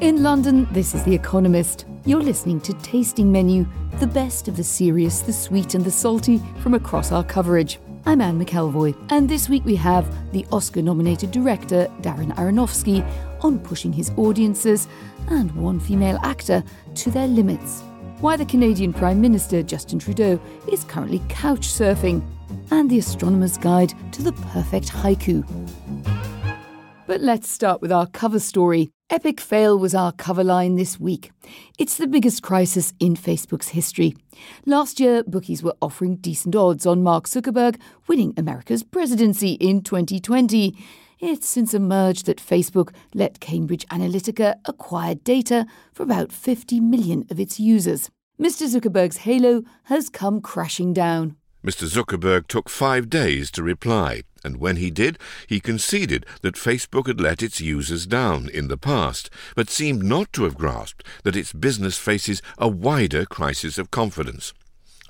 In London, this is The Economist. You're listening to Tasting Menu, the best of the serious, the sweet, and the salty from across our coverage. I'm Anne McElvoy, and this week we have the Oscar nominated director Darren Aronofsky on pushing his audiences and one female actor to their limits. Why the Canadian Prime Minister Justin Trudeau is currently couch surfing, and the astronomer's guide to the perfect haiku. But let's start with our cover story. Epic fail was our cover line this week. It's the biggest crisis in Facebook's history. Last year, bookies were offering decent odds on Mark Zuckerberg winning America's presidency in 2020. It's since emerged that Facebook let Cambridge Analytica acquire data for about 50 million of its users. Mr. Zuckerberg's halo has come crashing down. Mr. Zuckerberg took five days to reply, and when he did, he conceded that Facebook had let its users down in the past, but seemed not to have grasped that its business faces a wider crisis of confidence.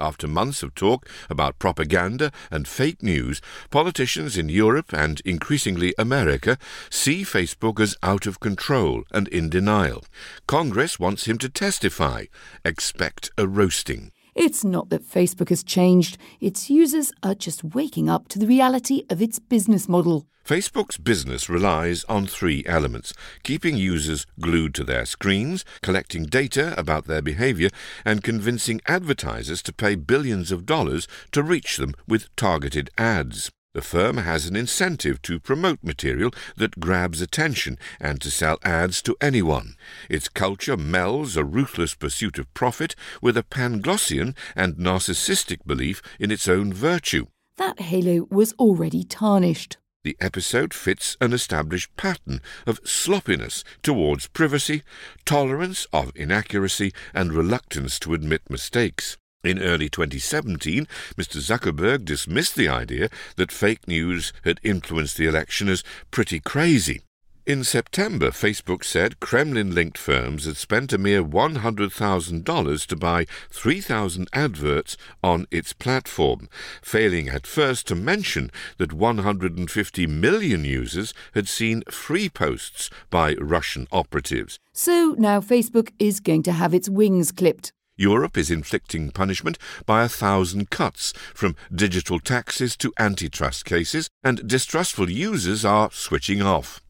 After months of talk about propaganda and fake news, politicians in Europe and increasingly America see Facebook as out of control and in denial. Congress wants him to testify. Expect a roasting. It's not that Facebook has changed, its users are just waking up to the reality of its business model. Facebook's business relies on three elements keeping users glued to their screens, collecting data about their behavior, and convincing advertisers to pay billions of dollars to reach them with targeted ads. The firm has an incentive to promote material that grabs attention and to sell ads to anyone. Its culture melds a ruthless pursuit of profit with a Panglossian and narcissistic belief in its own virtue. That halo was already tarnished. The episode fits an established pattern of sloppiness towards privacy, tolerance of inaccuracy, and reluctance to admit mistakes. In early 2017, Mr. Zuckerberg dismissed the idea that fake news had influenced the election as pretty crazy. In September, Facebook said Kremlin linked firms had spent a mere $100,000 to buy 3,000 adverts on its platform, failing at first to mention that 150 million users had seen free posts by Russian operatives. So now Facebook is going to have its wings clipped. Europe is inflicting punishment by a thousand cuts, from digital taxes to antitrust cases, and distrustful users are switching off.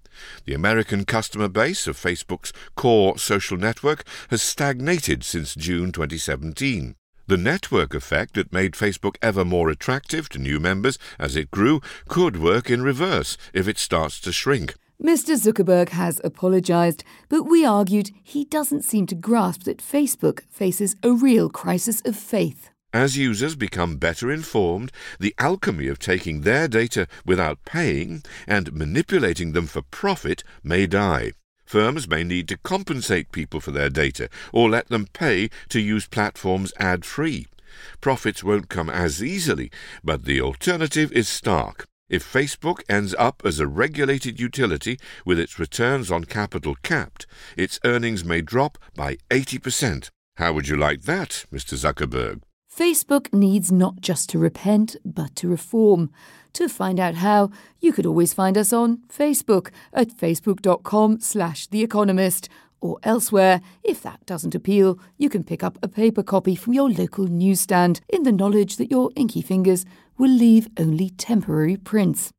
The American customer base of Facebook's core social network has stagnated since June 2017. The network effect that made Facebook ever more attractive to new members as it grew could work in reverse if it starts to shrink. Mr. Zuckerberg has apologised, but we argued he doesn't seem to grasp that Facebook faces a real crisis of faith. As users become better informed, the alchemy of taking their data without paying and manipulating them for profit may die. Firms may need to compensate people for their data or let them pay to use platforms ad free. Profits won't come as easily, but the alternative is stark. If Facebook ends up as a regulated utility with its returns on capital capped, its earnings may drop by 80%. How would you like that, Mr. Zuckerberg? Facebook needs not just to repent, but to reform. To find out how, you could always find us on Facebook at facebook.com slash The Economist or elsewhere. If that doesn't appeal, you can pick up a paper copy from your local newsstand in the knowledge that your inky fingers will leave only temporary prints.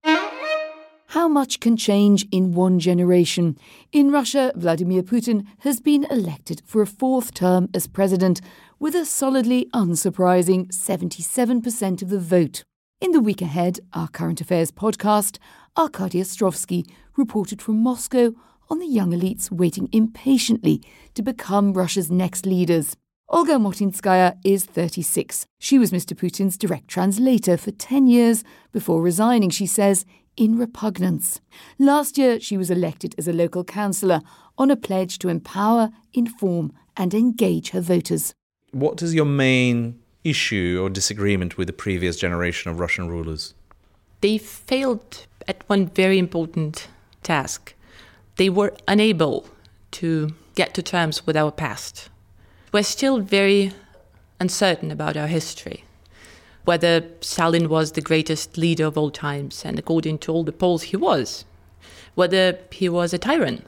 How much can change in one generation? In Russia, Vladimir Putin has been elected for a fourth term as president with a solidly unsurprising 77% of the vote. In the week ahead, our Current Affairs podcast, Arkady Ostrovsky reported from Moscow on the young elites waiting impatiently to become Russia's next leaders. Olga Motinskaya is 36. She was Mr. Putin's direct translator for 10 years before resigning, she says, in repugnance. Last year, she was elected as a local councillor on a pledge to empower, inform, and engage her voters. What is your main issue or disagreement with the previous generation of Russian rulers? They failed at one very important task. They were unable to get to terms with our past. We're still very uncertain about our history. Whether Stalin was the greatest leader of all times, and according to all the polls, he was. Whether he was a tyrant.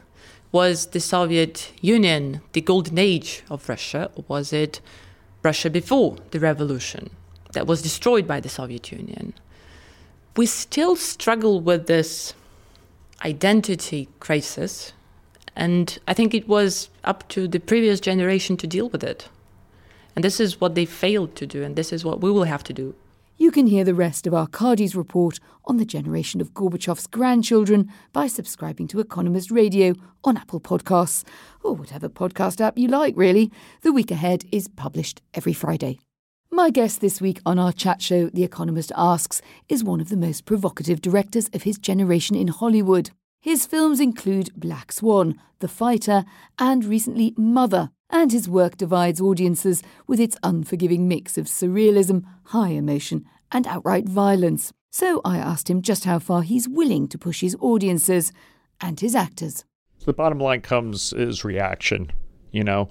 Was the Soviet Union the golden age of Russia, or was it Russia before the revolution that was destroyed by the Soviet Union? We still struggle with this identity crisis, and I think it was up to the previous generation to deal with it. And this is what they failed to do, and this is what we will have to do. You can hear the rest of Arkady's report on the generation of Gorbachev's grandchildren by subscribing to Economist Radio on Apple Podcasts, or whatever podcast app you like, really. The week ahead is published every Friday. My guest this week on our chat show, The Economist Asks, is one of the most provocative directors of his generation in Hollywood. His films include Black Swan, The Fighter, and recently Mother, and his work divides audiences with its unforgiving mix of surrealism, high emotion, and outright violence. So I asked him just how far he's willing to push his audiences and his actors. The bottom line comes is reaction. You know,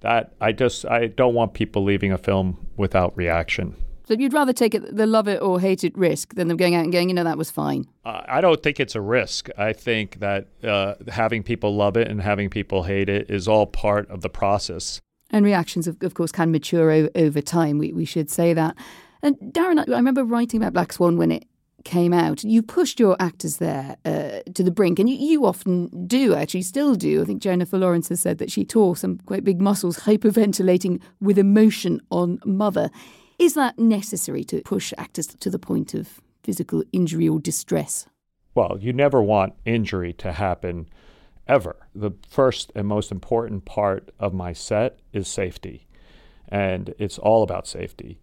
that I just I don't want people leaving a film without reaction. So you'd rather take it the love it or hate it risk than them going out and going, you know, that was fine. Uh, I don't think it's a risk. I think that uh, having people love it and having people hate it is all part of the process. And reactions, of, of course, can mature o- over time. We, we should say that. And Darren, I remember writing about Black Swan when it came out. You pushed your actors there uh, to the brink, and you, you often do, actually, still do. I think Jennifer Lawrence has said that she tore some quite big muscles hyperventilating with emotion on Mother. Is that necessary to push actors to the point of physical injury or distress? Well, you never want injury to happen ever. The first and most important part of my set is safety, and it's all about safety.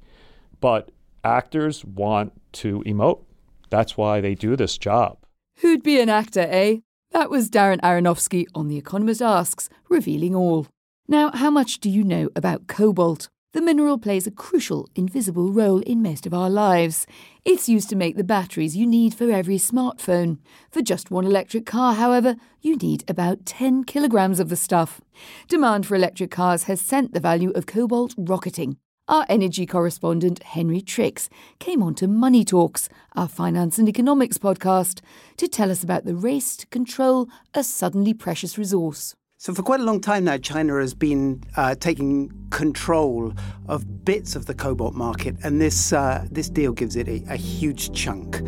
But actors want to emote. That's why they do this job. Who'd be an actor, eh? That was Darren Aronofsky on The Economist Asks, revealing all. Now, how much do you know about cobalt? The mineral plays a crucial, invisible role in most of our lives. It's used to make the batteries you need for every smartphone. For just one electric car, however, you need about 10 kilograms of the stuff. Demand for electric cars has sent the value of cobalt rocketing. Our energy correspondent, Henry Tricks, came on to Money Talks, our finance and economics podcast, to tell us about the race to control a suddenly precious resource. So, for quite a long time now, China has been uh, taking control of bits of the cobalt market, and this uh, this deal gives it a, a, huge chunk.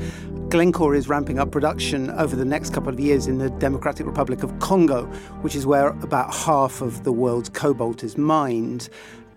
Glencore is ramping up production over the next couple of years in the Democratic Republic of Congo, which is where about half of the world's cobalt is mined,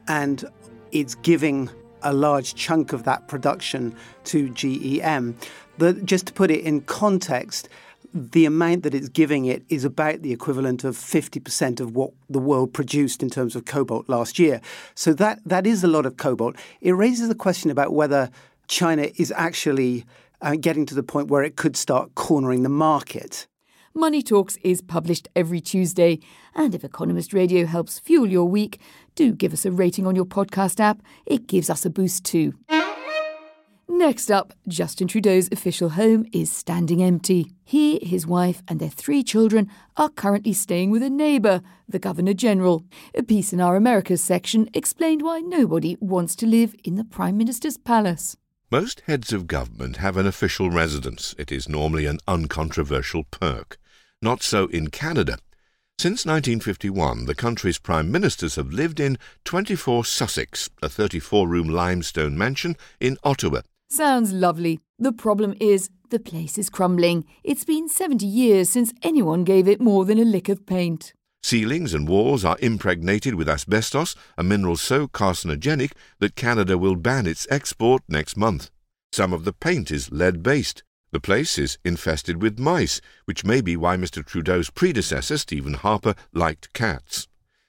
and it's giving a large chunk of that production to GEM. But just to put it in context, the amount that it's giving it is about the equivalent of 50% of what the world produced in terms of cobalt last year. So that that is a lot of cobalt. It raises the question about whether China is actually uh, getting to the point where it could start cornering the market. Money Talks is published every Tuesday, and if Economist Radio helps fuel your week, do give us a rating on your podcast app. It gives us a boost too. Next up, Justin Trudeau's official home is standing empty. He, his wife, and their three children are currently staying with a neighbour, the Governor General. A piece in our Americas section explained why nobody wants to live in the Prime Minister's palace. Most heads of government have an official residence. It is normally an uncontroversial perk. Not so in Canada. Since 1951, the country's prime ministers have lived in 24 Sussex, a 34 room limestone mansion in Ottawa. Sounds lovely. The problem is, the place is crumbling. It's been 70 years since anyone gave it more than a lick of paint. Ceilings and walls are impregnated with asbestos, a mineral so carcinogenic that Canada will ban its export next month. Some of the paint is lead based. The place is infested with mice, which may be why Mr. Trudeau's predecessor, Stephen Harper, liked cats.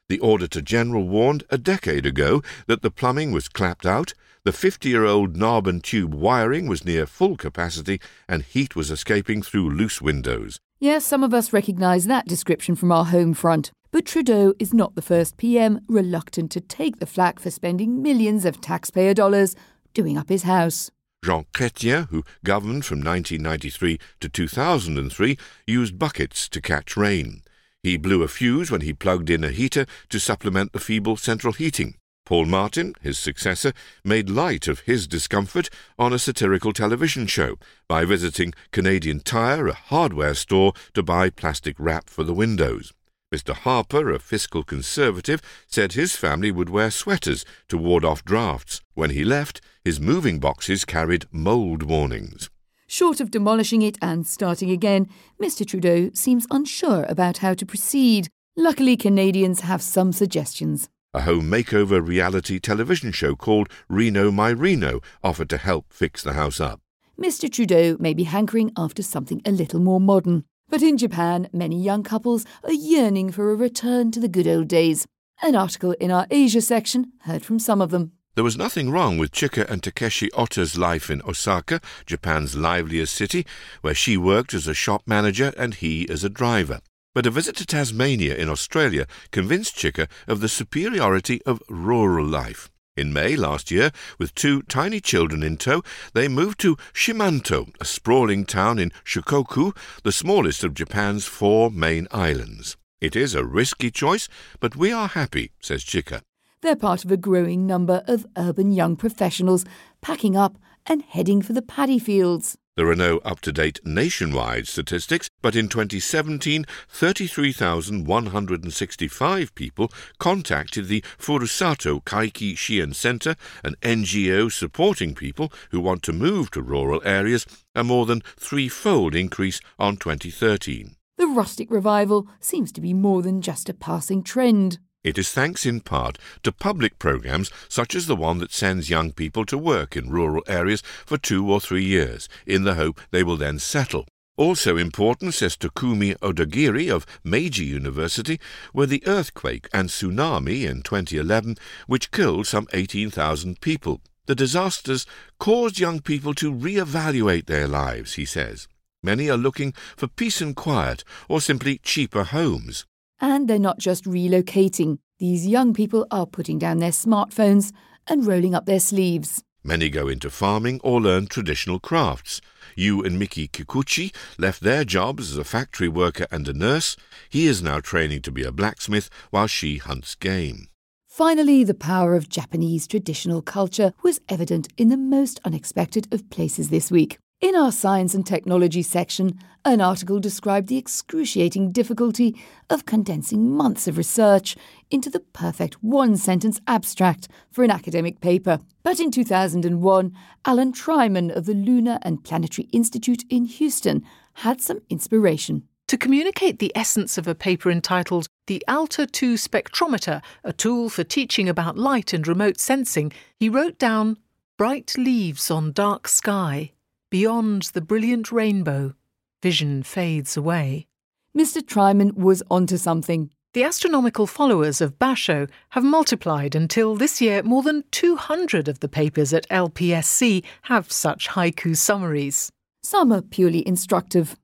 The Auditor General warned a decade ago that the plumbing was clapped out, The 50 year old knob and tube wiring was near full capacity and heat was escaping through loose windows. Yes, some of us recognise that description from our home front. But Trudeau is not the first PM reluctant to take the flak for spending millions of taxpayer dollars doing up his house. Jean Chrétien, who governed from 1993 to 2003, used buckets to catch rain. He blew a fuse when he plugged in a heater to supplement the feeble central heating. Paul Martin, his successor, made light of his discomfort on a satirical television show by visiting Canadian Tire, a hardware store, to buy plastic wrap for the windows. Mr. Harper, a fiscal conservative, said his family would wear sweaters to ward off drafts. When he left, his moving boxes carried mould warnings. Short of demolishing it and starting again, Mr. Trudeau seems unsure about how to proceed. Luckily, Canadians have some suggestions. A home makeover reality television show called Reno My Reno offered to help fix the house up. Mr. Trudeau may be hankering after something a little more modern. But in Japan, many young couples are yearning for a return to the good old days. An article in our Asia section heard from some of them. There was nothing wrong with Chika and Takeshi Ota's life in Osaka, Japan's liveliest city, where she worked as a shop manager and he as a driver. But a visit to Tasmania in Australia convinced Chika of the superiority of rural life. In May last year, with two tiny children in tow, they moved to Shimanto, a sprawling town in Shikoku, the smallest of Japan's four main islands. It is a risky choice, but we are happy, says Chika. They're part of a growing number of urban young professionals packing up and heading for the paddy fields. There are no up to date nationwide statistics, but in 2017, 33,165 people contacted the Furusato Kaiki Shien Center, an NGO supporting people who want to move to rural areas, a more than threefold increase on 2013. The rustic revival seems to be more than just a passing trend. It is thanks in part to public programs such as the one that sends young people to work in rural areas for two or three years, in the hope they will then settle. Also important, says Tokumi Odagiri of Meiji University, were the earthquake and tsunami in 2011, which killed some 18,000 people. The disasters caused young people to re-evaluate their lives, he says. Many are looking for peace and quiet, or simply cheaper homes. And they're not just relocating. These young people are putting down their smartphones and rolling up their sleeves. Many go into farming or learn traditional crafts. Yu and Miki Kikuchi left their jobs as a factory worker and a nurse. He is now training to be a blacksmith while she hunts game. Finally, the power of Japanese traditional culture was evident in the most unexpected of places this week. In our Science and Technology section, an article described the excruciating difficulty of condensing months of research into the perfect one sentence abstract for an academic paper. But in 2001, Alan Treiman of the Lunar and Planetary Institute in Houston had some inspiration. To communicate the essence of a paper entitled The Alta 2 Spectrometer, a tool for teaching about light and remote sensing, he wrote down Bright leaves on dark sky. Beyond the brilliant rainbow, vision fades away. Mr. Treiman was onto something. The astronomical followers of Basho have multiplied until this year more than 200 of the papers at LPSC have such haiku summaries. Some are purely instructive.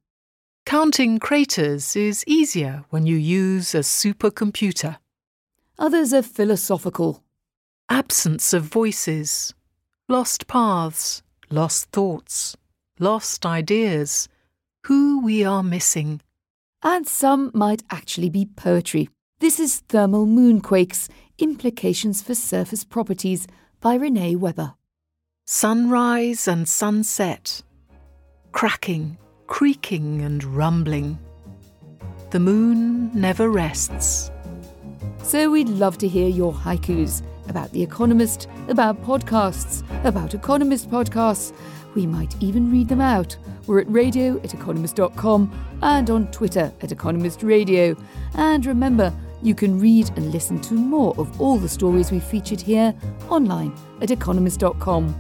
Counting craters is easier when you use a supercomputer. Others are philosophical. Absence of voices, lost paths, lost thoughts, lost ideas, who we are missing. And some might actually be poetry. This is Thermal Moonquakes Implications for Surface Properties by Renee Weber. Sunrise and sunset, cracking, creaking, and rumbling. The moon never rests. So we'd love to hear your haikus about The Economist, about podcasts, about Economist podcasts. We might even read them out. We're at radio at economist.com and on Twitter at Economist Radio. And remember, you can read and listen to more of all the stories we featured here online at economist.com.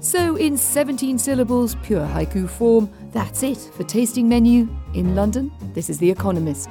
So, in 17 syllables, pure haiku form, that's it for Tasting Menu. In London, this is The Economist.